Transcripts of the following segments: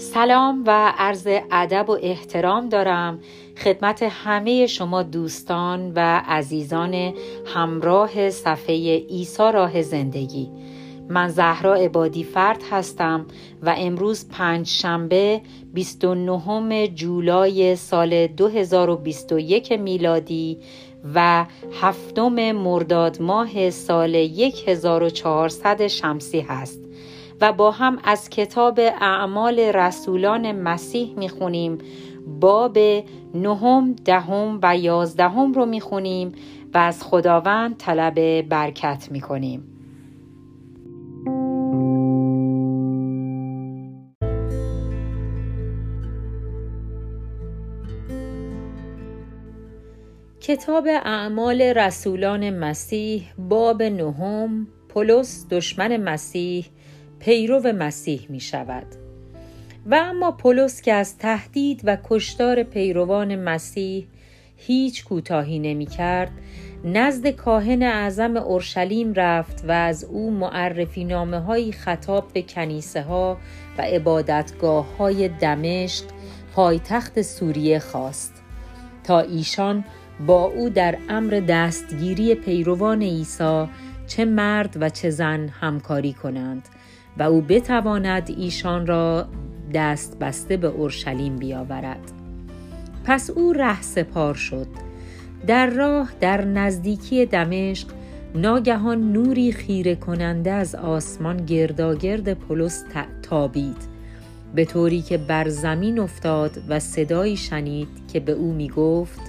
سلام و عرض ادب و احترام دارم خدمت همه شما دوستان و عزیزان همراه صفحه ایسا راه زندگی. من زهرا عبادی فرد هستم و امروز پنج شنبه 29 جولای سال 2021 میلادی و هفتم مرداد ماه سال 1400 شمسی هست. و با هم از کتاب اعمال رسولان مسیح می‌خونیم. باب نهم دهم و یازدهم رو می‌خونیم و از خداوند طلب برکت می‌کنیم. کتاب اعمال رسولان مسیح باب نهم پولس دشمن مسیح پیرو مسیح می شود. و اما پولس که از تهدید و کشتار پیروان مسیح هیچ کوتاهی نمی کرد نزد کاهن اعظم اورشلیم رفت و از او معرفی نامه های خطاب به کنیسه ها و عبادتگاه های دمشق پایتخت سوریه خواست. تا ایشان با او در امر دستگیری پیروان عیسی چه مرد و چه زن همکاری کنند. و او بتواند ایشان را دست بسته به اورشلیم بیاورد. پس او ره سپار شد. در راه در نزدیکی دمشق ناگهان نوری خیره کننده از آسمان گرداگرد پولس تابید. به طوری که بر زمین افتاد و صدایی شنید که به او می گفت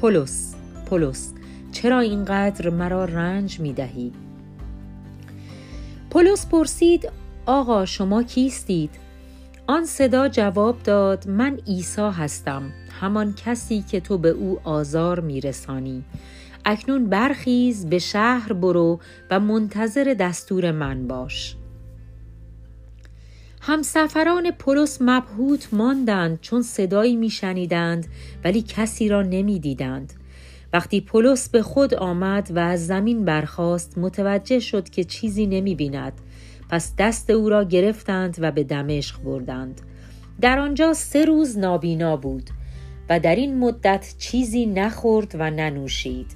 پولس پولس چرا اینقدر مرا رنج می دهی؟ پولس پرسید آقا شما کیستید؟ آن صدا جواب داد من عیسی هستم همان کسی که تو به او آزار میرسانی. اکنون برخیز به شهر برو و منتظر دستور من باش. همسفران پولس مبهوت ماندند چون صدایی میشنیدند ولی کسی را نمی‌دیدند. وقتی پولس به خود آمد و از زمین برخاست متوجه شد که چیزی نمی بیند پس دست او را گرفتند و به دمشق بردند. در آنجا سه روز نابینا بود و در این مدت چیزی نخورد و ننوشید.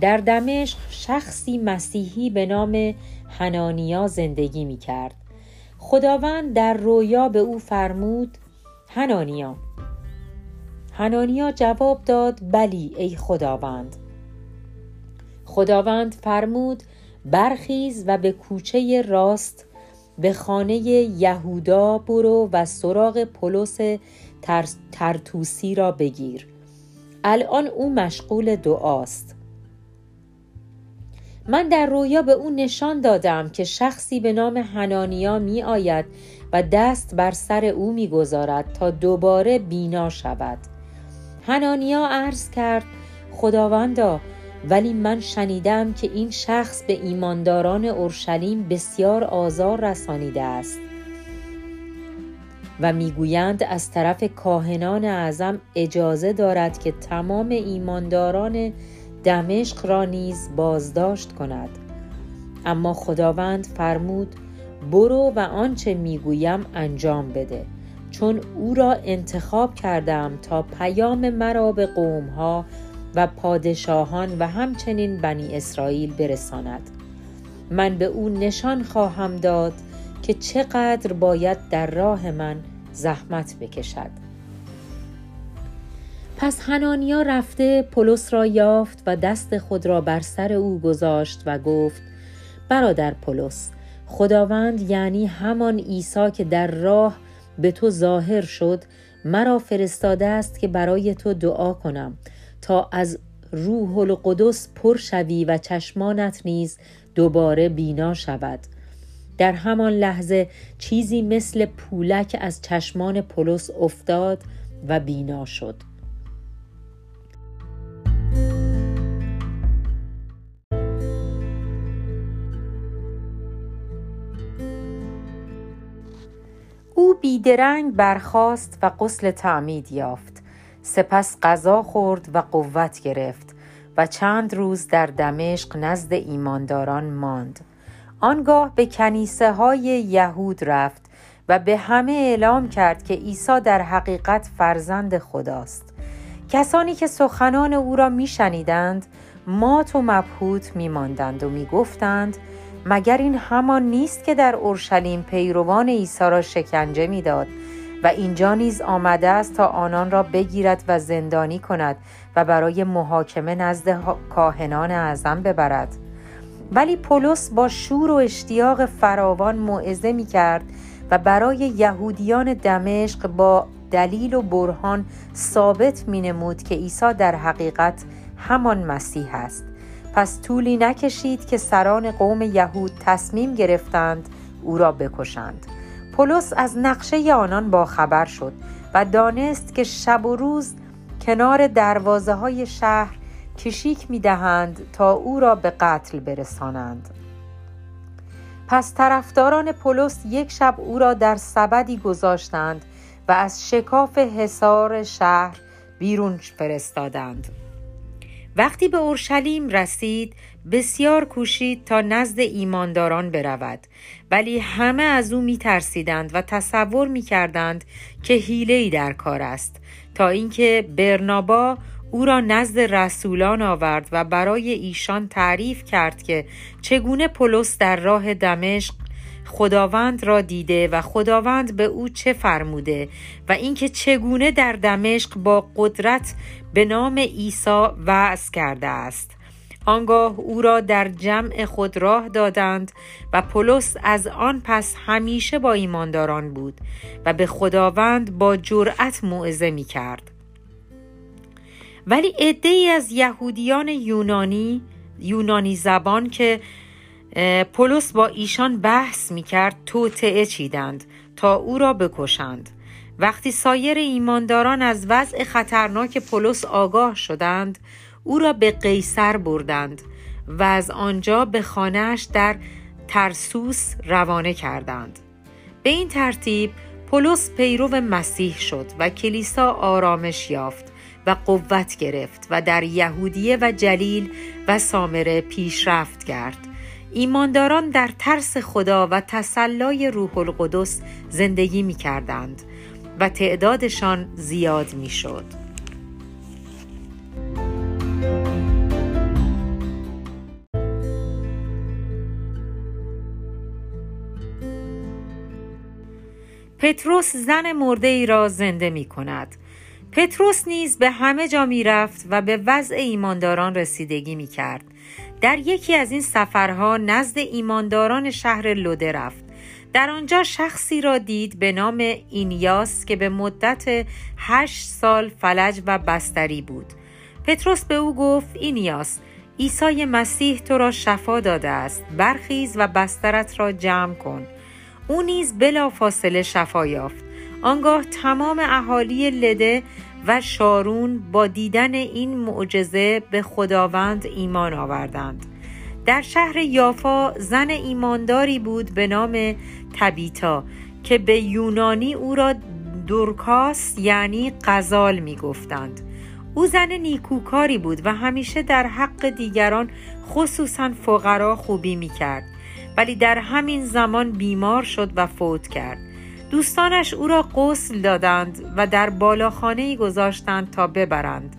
در دمشق شخصی مسیحی به نام هنانیا زندگی می کرد خداوند در رویا به او فرمود هنانیا هنانیا جواب داد بلی ای خداوند. خداوند فرمود برخیز و به کوچه راست به خانه یهودا برو و سراغ پولس ترتوسی را بگیر. الان او مشغول دعاست. من در رویا به او نشان دادم که شخصی به نام هنانیا می آید و دست بر سر او می گذارد تا دوباره بینا شود. هنانیا عرض کرد خداوندا ولی من شنیدم که این شخص به ایمانداران اورشلیم بسیار آزار رسانیده است. و می‌گویند از طرف کاهنان اعظم اجازه دارد که تمام ایمانداران دمشق را نیز بازداشت کند. اما خداوند فرمود برو و آنچه می‌گویم انجام بده. چون او را انتخاب کردم تا پیام مرا به قومها و پادشاهان و همچنین بنی اسرائیل برساند. من به او نشان خواهم داد که چقدر باید در راه من زحمت بکشد. پس هنانیا رفته پولس را یافت و دست خود را بر سر او گذاشت و گفت برادر پولس خداوند یعنی همان عیسی که در راه به تو ظاهر شد مرا فرستاده است که برای تو دعا کنم. تا از روح القدس پر شوی و چشمانت نیز دوباره بینا شود. در همان لحظه چیزی مثل پولک از چشمان پولس افتاد و بینا شد. بیدرنگ برخاست و قسل تعمید یافت. سپس غذا خورد و قوت گرفت و چند روز در دمشق نزد ایمانداران ماند. آنگاه به کنیسه های یهود رفت و به همه اعلام کرد که عیسی در حقیقت فرزند خداست. کسانی که سخنان او را میشنیدند مات و مبهوت میماندند و می‌گفتند مگر این همان نیست که در اورشلیم پیروان عیسی را شکنجه می‌داد و اینجا نیز آمده است تا آنان را بگیرد و زندانی کند و برای محاکمه نزد کاهنان اعظم ببرد. ولی پولس با شور و اشتیاق فراوان موعظه می کرد و برای یهودیان دمشق با دلیل و برهان ثابت می نمود که عیسی در حقیقت همان مسیح است. پس طولی نکشید که سران قوم یهود تصمیم گرفتند او را بکشند. پولس از نقشه آنان با خبر شد و دانست که شب و روز کنار دروازه های شهر کشیک می دهند تا او را به قتل برسانند. پس طرفداران پولس یک شب او را در سبدی گذاشتند و از شکاف حصار شهر بیرون فرستادند. وقتی به اورشلیم رسید بسیار کوشید تا نزد ایمانداران برود. ولی همه از او می ترسیدند و تصور می کردند که حیله در کار است. تا اینکه برنابا او را نزد رسولان آورد و برای ایشان تعریف کرد که چگونه پولس در راه دمشق خداوند را دیده و خداوند به او چه فرموده و اینکه چگونه در دمشق با قدرت به نام عیسی وعظ کرده است. آنگاه او را در جمع خود راه دادند و پولس از آن پس همیشه با ایمانداران بود و به خداوند با جرأت موعظه می کرد ولی ای از یهودیان یونانی یونانی زبان که پولس با ایشان بحث می کرد توطعه چیدند تا او را بکشند. وقتی سایر ایمانداران از وضع خطرناک پولس آگاه شدند او را به قیصر بردند و از آنجا به خانهش در ترسوس روانه کردند. به این ترتیب پولس پیرو مسیح شد و کلیسا آرامش یافت و قوت گرفت و در یهودیه و جلیل و سامره پیشرفت کرد. ایمانداران در ترس خدا و تسلای روح القدس زندگی می کردند و تعدادشان زیاد می شد. پتروس زن مرده ای را زنده می کند. پتروس نیز به همه جا می رفت و به وضع ایمانداران رسیدگی می کرد. در یکی از این سفرها نزد ایمانداران شهر لوده رفت. در آنجا شخصی را دید به نام اینیاس که به مدت هشت سال فلج و بستری بود. پتروس به او گفت اینیاس عیسی مسیح تو را شفا داده است برخیز و بسترت را جمع کن او نیز بلا فاصله شفا یافت آنگاه تمام اهالی لده و شارون با دیدن این معجزه به خداوند ایمان آوردند در شهر یافا زن ایمانداری بود به نام تبیتا که به یونانی او را دورکاس یعنی قزال می گفتند. او زن نیکوکاری بود و همیشه در حق دیگران خصوصا فقرا خوبی می کرد ولی در همین زمان بیمار شد و فوت کرد دوستانش او را غسل دادند و در بالاخانه گذاشتند تا ببرند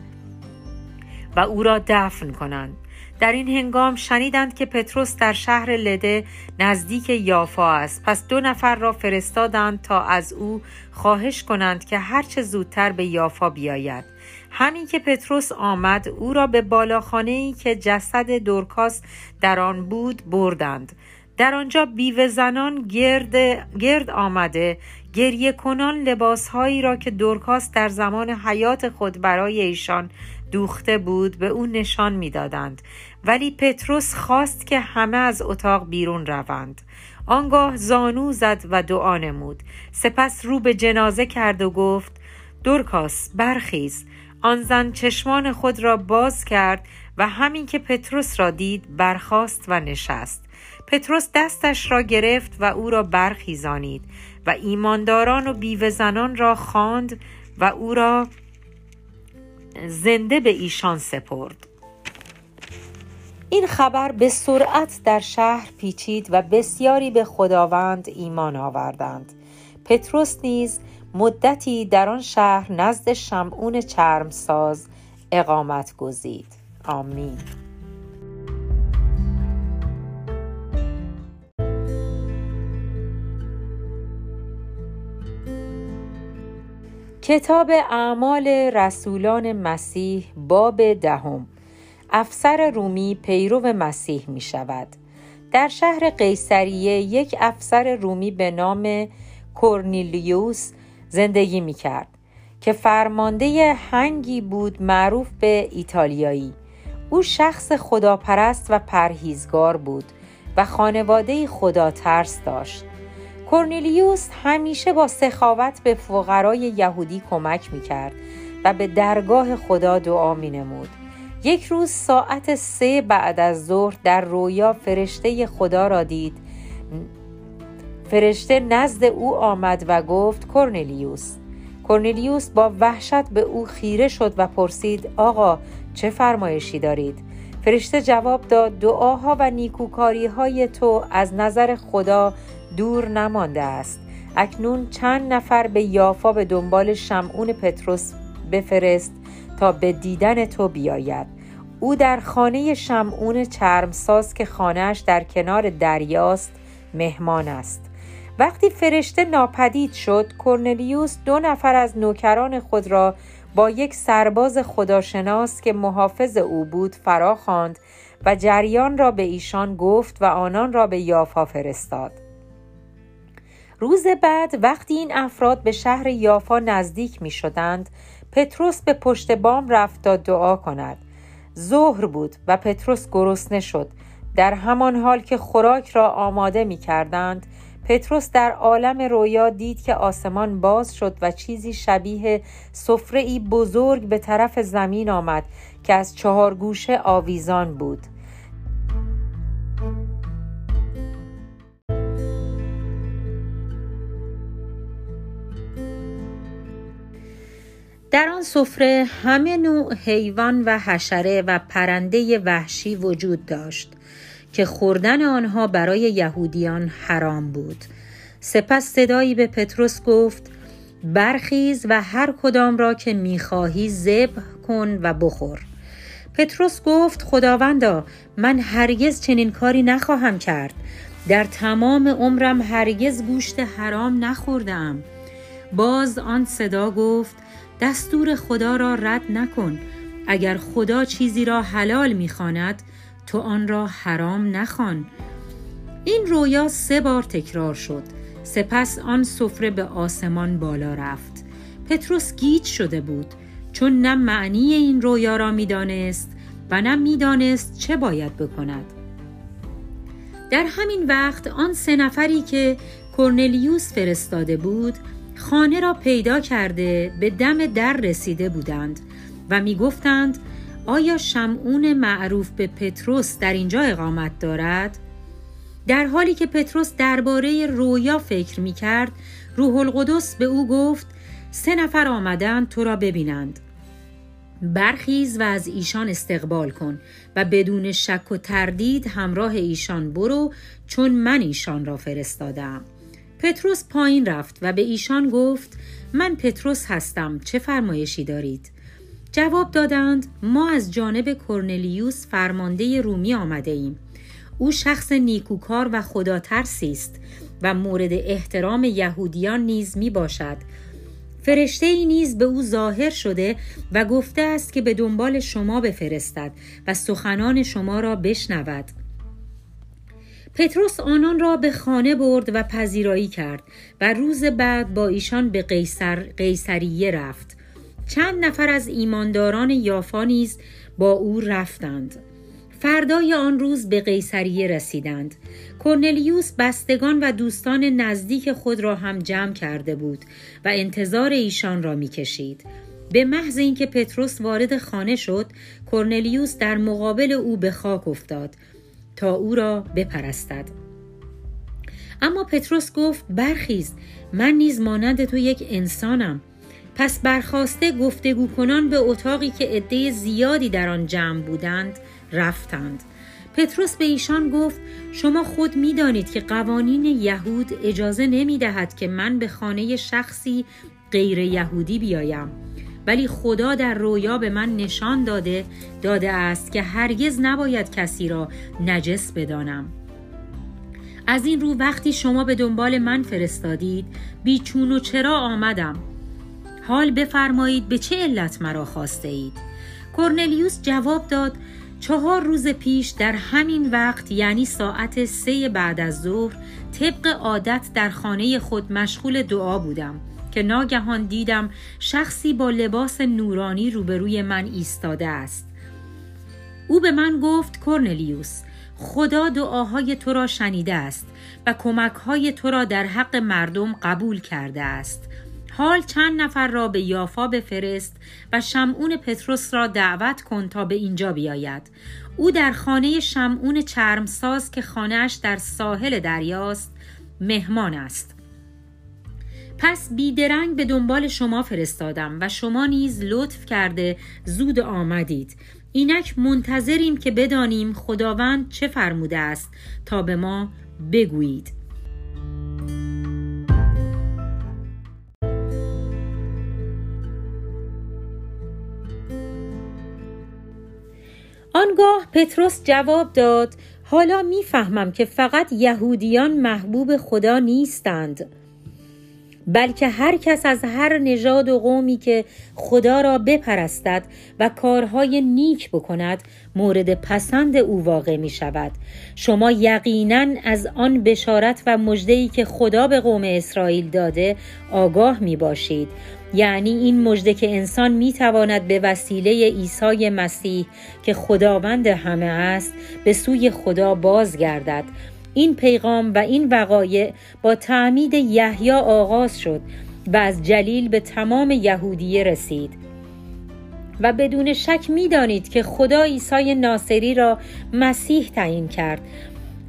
و او را دفن کنند. در این هنگام شنیدند که پتروس در شهر لده نزدیک یافا است. پس دو نفر را فرستادند تا از او خواهش کنند که هرچه زودتر به یافا بیاید. همین که پتروس آمد او را به بالاخانه ای که جسد دورکاس در آن بود بردند. در آنجا بیوه زنان گرد, گرد آمده گریه کنان لباسهایی را که دورکاس در زمان حیات خود برای ایشان دوخته بود به او نشان می‌دادند. ولی پتروس خواست که همه از اتاق بیرون روند. آنگاه زانو زد و دعا نمود. سپس رو به جنازه کرد و گفت دورکاس برخیز. آن زن چشمان خود را باز کرد و همین که پتروس را دید برخاست و نشست. پتروس دستش را گرفت و او را برخیزانید و ایمانداران و بیوه زنان را خواند و او را زنده به ایشان سپرد. این خبر به سرعت در شهر پیچید و بسیاری به خداوند ایمان آوردند. پتروس نیز مدتی در آن شهر نزد شمعون چرمساز اقامت گزید. آمین. کتاب اعمال رسولان مسیح باب دهم. افسر رومی پیرو مسیح می شود در شهر قیصریه یک افسر رومی به نام کورنیلیوس زندگی می کرد که فرمانده هنگی بود معروف به ایتالیایی. او شخص خداپرست و پرهیزگار بود و خانواده خدا ترس داشت. کورنیلیوس همیشه با سخاوت به فقرای یهودی کمک می کرد و به درگاه خدا دعا می نمود. یک روز ساعت سه بعد از ظهر در رویا فرشته خدا را دید. فرشته نزد او آمد و گفت کرنلیوس کرنلیوس با وحشت به او خیره شد و پرسید آقا چه فرمایشی دارید؟ فرشته جواب داد دعاها و نیکوکاری های تو از نظر خدا دور نمانده است. اکنون چند نفر به یافا به دنبال شمعون پتروس بفرست تا به دیدن تو بیاید. او در خانه شمعون چرمساز که خانهش در کنار دریاست مهمان است. وقتی فرشته ناپدید شد کرنلیوس دو نفر از نوکران خود را با یک سرباز خداشناس که محافظ او بود فرا خواند و جریان را به ایشان گفت و آنان را به یافا فرستاد. روز بعد وقتی این افراد به شهر یافا نزدیک می شدند پتروس به پشت بام رفت تا دعا کند. ظهر بود و پتروس گرسنه شد. در همان حال که خوراک را آماده می کردند پتروس در عالم رویا دید که آسمان باز شد و چیزی شبیه سفره بزرگ به طرف زمین آمد که از چهار گوشه آویزان بود. در آن سفره همه نوع حیوان و حشره و پرنده وحشی وجود داشت که خوردن آنها برای یهودیان حرام بود. سپس صدایی به پتروس گفت برخیز و هر کدام را که می‌خواهی ذبح کن و بخور. پتروس گفت خداوندا من هرگز چنین کاری نخواهم کرد. در تمام عمرم هرگز گوشت حرام نخوردم. باز آن صدا گفت دستور خدا را رد نکن. اگر خدا چیزی را حلال می‌خواند تو آن را حرام نخوان. این رویا سه بار تکرار شد. سپس آن سفره به آسمان بالا رفت. پتروس گیج شده بود. چون نه معنی این رویا را می‌دانست و نه می‌دانست چه باید بکند. در همین وقت آن سه نفری که کرنلیوس فرستاده بود خانه را پیدا کرده به دم در رسیده بودند و می گفتند آیا شمعون معروف به پتروس در اینجا اقامت دارد؟ در حالی که پتروس درباره رویا فکر می کرد روح القدس به او گفت سه نفر آمدند تو را ببینند برخیز و از ایشان استقبال کن و بدون شک و تردید همراه ایشان برو چون من ایشان را فرستادم پتروس پایین رفت و به ایشان گفت من پتروس هستم چه فرمایشی دارید؟ جواب دادند ما از جانب کرنلیوس فرمانده رومی آمده ایم. او شخص نیکوکار و خدا ترسی است و مورد احترام یهودیان نیز می باشد. فرشته ای نیز به او ظاهر شده و گفته است که به دنبال شما بفرستد و سخنان شما را بشنود. پتروس آنان را به خانه برد و پذیرایی کرد و روز بعد با ایشان به قیصر قیصریه رفت. چند نفر از ایمانداران یافا نیز با او رفتند. فردای آن روز به قیصریه رسیدند. کرنلیوس بستگان و دوستان نزدیک خود را هم جمع کرده بود و انتظار ایشان را می‌کشید. به محض اینکه پتروس وارد خانه شد کرنلیوس در مقابل او به خاک افتاد. تا او را بپرستد. اما پتروس گفت برخیز من نیز مانند تو یک انسانم. پس برخواسته گفتگو کنان به اتاقی که عده زیادی در آن جمع بودند رفتند. پتروس به ایشان گفت شما خود می‌دانید که قوانین یهود اجازه نمی دهد که من به خانه شخصی غیر یهودی بیایم. ولی خدا در رویا به من نشان داده داده است که هرگز نباید کسی را نجس بدانم. از این رو وقتی شما به دنبال من فرستادید بیچون و چرا آمدم؟ حال بفرمایید به چه علت مرا خواسته اید کرنلیوس جواب داد چهار روز پیش در همین وقت یعنی ساعت سه بعد از ظهر طبق عادت در خانه خود مشغول دعا بودم. که ناگهان دیدم شخصی با لباس نورانی روبروی من ایستاده است. او به من گفت کرنلیوس خدا دعاهای تو را شنیده است و کمکهای تو را در حق مردم قبول کرده است. حال چند نفر را به یافا بفرست و شمعون پتروس را دعوت کن تا به اینجا بیاید. او در خانه شمعون چرمساز که خانهش در ساحل دریاست مهمان است. پس بیدرنگ به دنبال شما فرستادم و شما نیز لطف کرده زود آمدید. اینک منتظریم که بدانیم خداوند چه فرموده است تا به ما بگویید. آنگاه پتروس جواب داد حالا می‌فهمم که فقط یهودیان محبوب خدا نیستند. بلکه هر کس از هر نژاد و قومی که خدا را بپرستد و کارهای نیک بکند مورد پسند او واقع می شود. شما یقینا از آن بشارت و مجدهی که خدا به قوم اسرائیل داده آگاه می باشید. یعنی این مژده که انسان می تواند به وسیله عیسی مسیح که خداوند همه است به سوی خدا بازگردد. این پیغام و این وقایع با تعمید یحیی آغاز شد و از جلیل به تمام یهودیه رسید. و بدون شک می‌دانید که خدا عیسی ناصری را مسیح تعیین کرد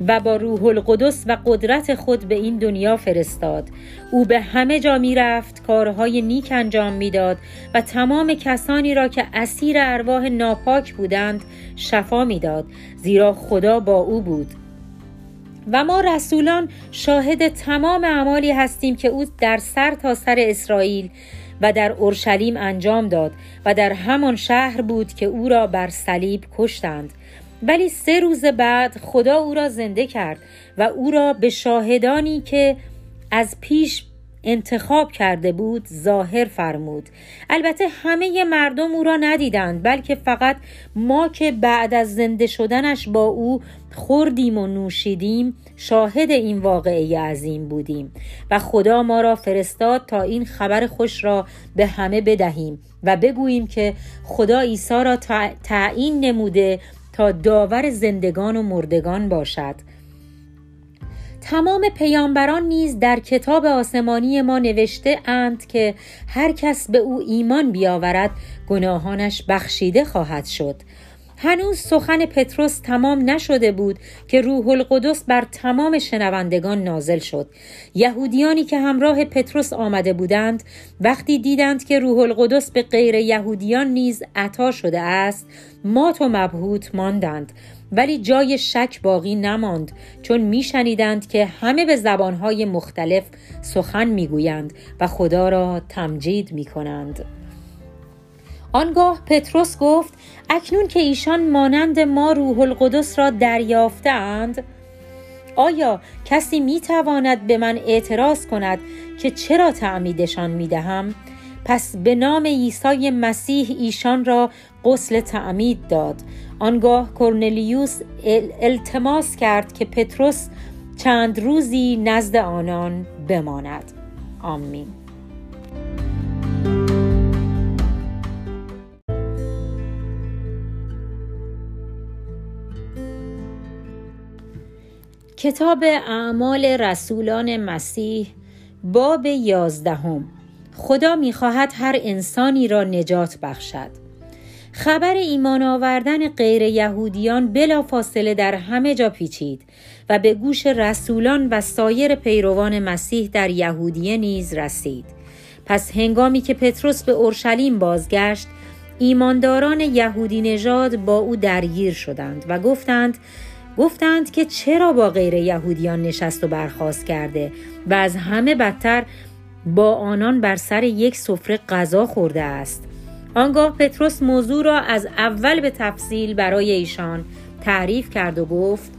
و با روح القدس و قدرت خود به این دنیا فرستاد. او به همه جا می رفت کارهای نیک انجام می‌داد و تمام کسانی را که اسیر ارواح ناپاک بودند شفا می‌داد زیرا خدا با او بود. و ما رسولان شاهد تمام اعمالی هستیم که او در سر تا سر اسرائیل و در اورشلیم انجام داد و در همان شهر بود که او را بر صلیب کشتند. ولی سه روز بعد خدا او را زنده کرد و او را به شاهدانی که از پیش انتخاب کرده بود ظاهر فرمود. البته همه مردم او را ندیدند بلکه فقط ما که بعد از زنده شدنش با او خوردیم و نوشیدیم شاهد این واقعه عظیم بودیم. و خدا ما را فرستاد تا این خبر خوش را به همه بدهیم و بگوییم که خدا عیسی را تعیین نموده تا داور زندگان و مردگان باشد. تمام پیامبران نیز در کتاب آسمانی ما نوشته اند که هر کس به او ایمان بیاورد گناهانش بخشیده خواهد شد. هنوز سخن پتروس تمام نشده بود که روح القدس بر تمام شنوندگان نازل شد. یهودیانی که همراه پتروس آمده بودند وقتی دیدند که روح القدس به غیر یهودیان نیز عطا شده است مات و مبهوت ماندند. ولی جای شک باقی نماند چون میشنیدند که همه به زبانهای مختلف سخن می‌گویند و خدا را تمجید می‌کنند. آنگاه پتروس گفت اکنون که ایشان مانند ما روح القدس را دریافتند آیا کسی می تواند به من اعتراض کند که چرا تعمیدشان می دهم؟ پس به نام عیسی مسیح ایشان را غسل تعمید داد. آنگاه کرنلیوس التماس کرد که پتروس چند روزی نزد آنان بماند. آمین. کتاب اعمال رسولان مسیح باب یازدهم. خدا می‌خواهد هر انسانی را نجات بخشد. خبر ایمان آوردن غیر یهودیان بلا فاصله در همه جا پیچید و به گوش رسولان و سایر پیروان مسیح در یهودیه نیز رسید. پس هنگامی که پتروس به اورشلیم بازگشت ایمانداران یهودی نژاد با او درگیر شدند و گفتند گفتند که چرا با غیر یهودیان نشست و برخواست کرده و از همه بدتر با آنان بر سر یک سفره غذا خورده است. آنگاه پتروس موضوع را از اول به تفصیل برای ایشان تعریف کرد و گفت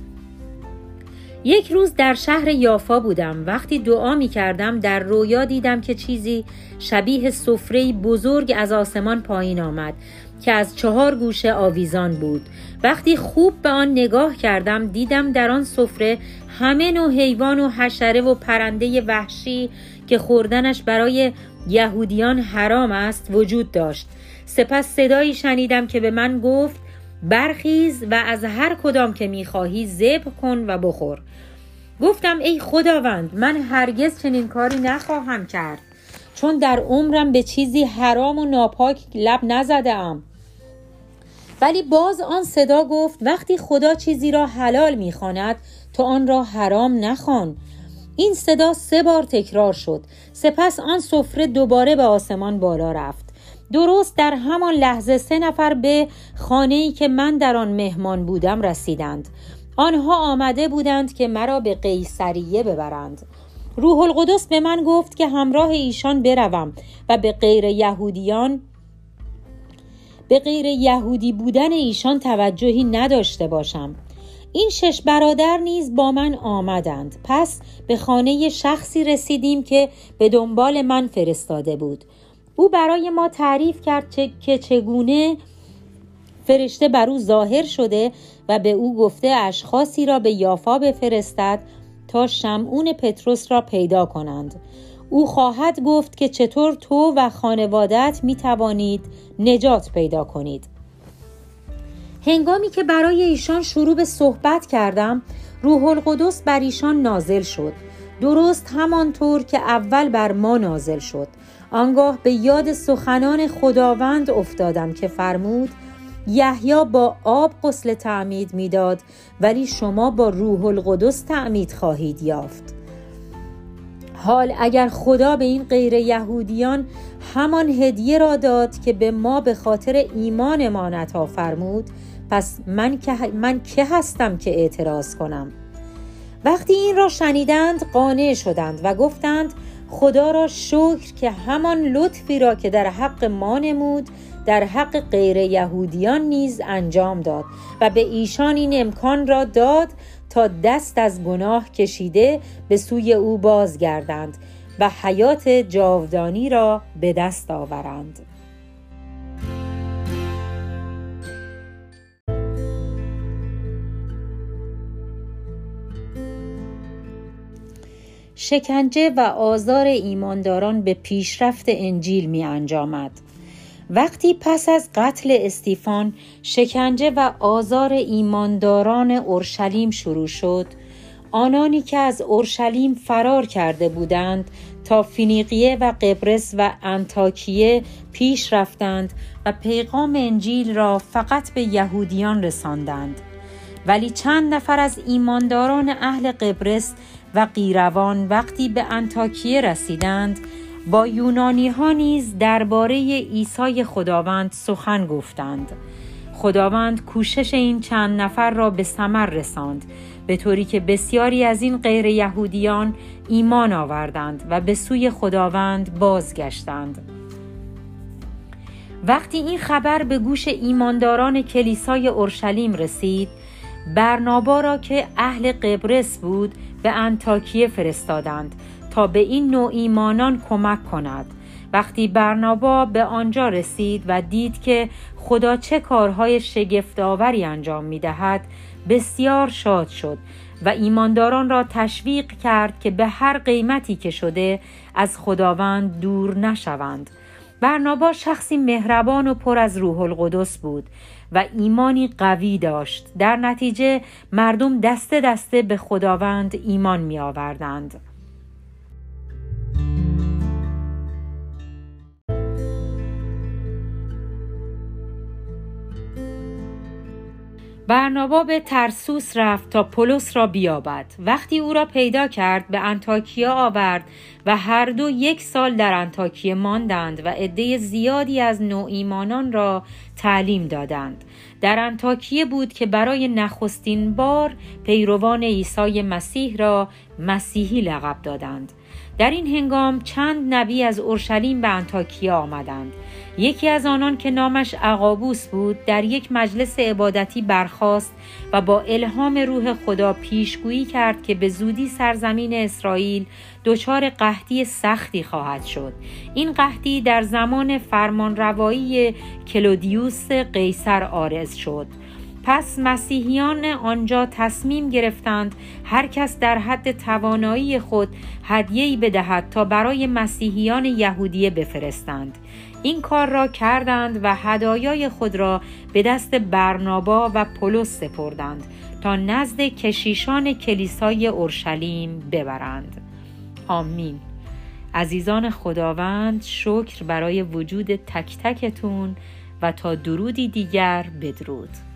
یک روز در شهر یافا بودم. وقتی دعا می کردم در رویا دیدم که چیزی شبیه سفره بزرگ از آسمان پایین آمد. که از چهار گوشه آویزان بود. وقتی خوب به آن نگاه کردم دیدم در آن سفره همه نوع حیوان و حشره و پرنده وحشی که خوردنش برای یهودیان حرام است وجود داشت. سپس صدایی شنیدم که به من گفت برخیز و از هر کدام که می‌خواهی ذبح کن و بخور. گفتم ای خداوند من هرگز چنین کاری نخواهم کرد. چون در عمرم به چیزی حرام و ناپاک لب نزده ام ولی باز آن صدا گفت وقتی خدا چیزی را حلال می‌خواند تو آن را حرام نخوان. این صدا سه بار تکرار شد. سپس آن سفره دوباره به آسمان بالا رفت. درست در همان لحظه سه نفر به خانه ای که من در آن مهمان بودم رسیدند. آنها آمده بودند که مرا به قیصریه ببرند. روح القدس به من گفت که همراه ایشان بروم و به غیر یهودیان به غیر یهودی بودن ایشان توجهی نداشته باشم. این شش برادر نیز با من آمدند. پس به خانه شخصی رسیدیم که به دنبال من فرستاده بود. او برای ما تعریف کرد چه که چگونه فرشته بر او ظاهر شده و به او گفته اشخاصی را به یافا بفرستد تا شمعون پتروس را پیدا کنند. او خواهد گفت که چطور تو و خانوادت می توانید نجات پیدا کنید. هنگامی که برای ایشان شروع به صحبت کردم روح القدس بر ایشان نازل شد. درست همانطور که اول بر ما نازل شد. آنگاه به یاد سخنان خداوند افتادم که فرمود یحیی با آب غسل تعمید می‌داد ولی شما با روح القدس تعمید خواهید یافت. حال اگر خدا به این غیر یهودیان همان هدیه را داد که به ما به خاطر ایمانمان عطا فرمود پس من که, من که هستم که اعتراض کنم؟ وقتی این را شنیدند قانع شدند و گفتند خدا را شکر که همان لطفی را که در حق ما نمود در حق غیر یهودیان نیز انجام داد و به ایشان این امکان را داد تا دست از گناه کشیده به سوی او بازگردند و حیات جاودانی را به دست آورند شکنجه و آزار ایمانداران به پیشرفت انجیل می انجامد. وقتی پس از قتل استیفان شکنجه و آزار ایمانداران اورشلیم شروع شد آنانی که از اورشلیم فرار کرده بودند تا فینیقیه و قبرس و انتاکیه پیش رفتند و پیغام انجیل را فقط به یهودیان رساندند. ولی چند نفر از ایمانداران اهل قبرس و قیروان وقتی به انتاکیه رسیدند با یونانی ها نیز درباره عیسی خداوند سخن گفتند. خداوند کوشش این چند نفر را به ثمر رساند به طوری که بسیاری از این غیر یهودیان ایمان آوردند و به سوی خداوند بازگشتند. وقتی این خبر به گوش ایمانداران کلیسای اورشلیم رسید برنابا را که اهل قبرس بود به انتاکیه فرستادند تا به این نوع ایمانان کمک کند. وقتی برنابا به آنجا رسید و دید که خدا چه کارهای شگفتآوری انجام می دهد بسیار شاد شد و ایمانداران را تشویق کرد که به هر قیمتی که شده از خداوند دور نشوند. برنابا شخصی مهربان و پر از روح القدس بود و ایمانی قوی داشت. در نتیجه مردم دسته دسته به خداوند ایمان می آوردند برنابا به ترسوس رفت تا پولس را بیابد. وقتی او را پیدا کرد به انتاکیا آورد و هر دو یک سال در انتاکیه ماندند و عده زیادی از نوعیمانان را تعلیم دادند. در انتاکیه بود که برای نخستین بار پیروان عیسی مسیح را مسیحی لقب دادند. در این هنگام چند نبی از اورشلیم به انتاکیا آمدند. یکی از آنان که نامش عقابوس بود در یک مجلس عبادتی برخاست و با الهام روح خدا پیشگویی کرد که به زودی سرزمین اسرائیل دچار قحطی سختی خواهد شد. این قحطی در زمان فرمانروایی کلودیوس قیصر آرز شد. پس مسیحیان آنجا تصمیم گرفتند هر کس در حد توانایی خود هدیه‌ای بدهد تا برای مسیحیان یهودیه بفرستند. این کار را کردند و هدایای خود را به دست برنابا و پولس سپردند تا نزد کشیشان کلیسای اورشلیم ببرند. آمین. عزیزان خداوند شکر برای وجود تک تکتون و تا درودی دیگر بدرود.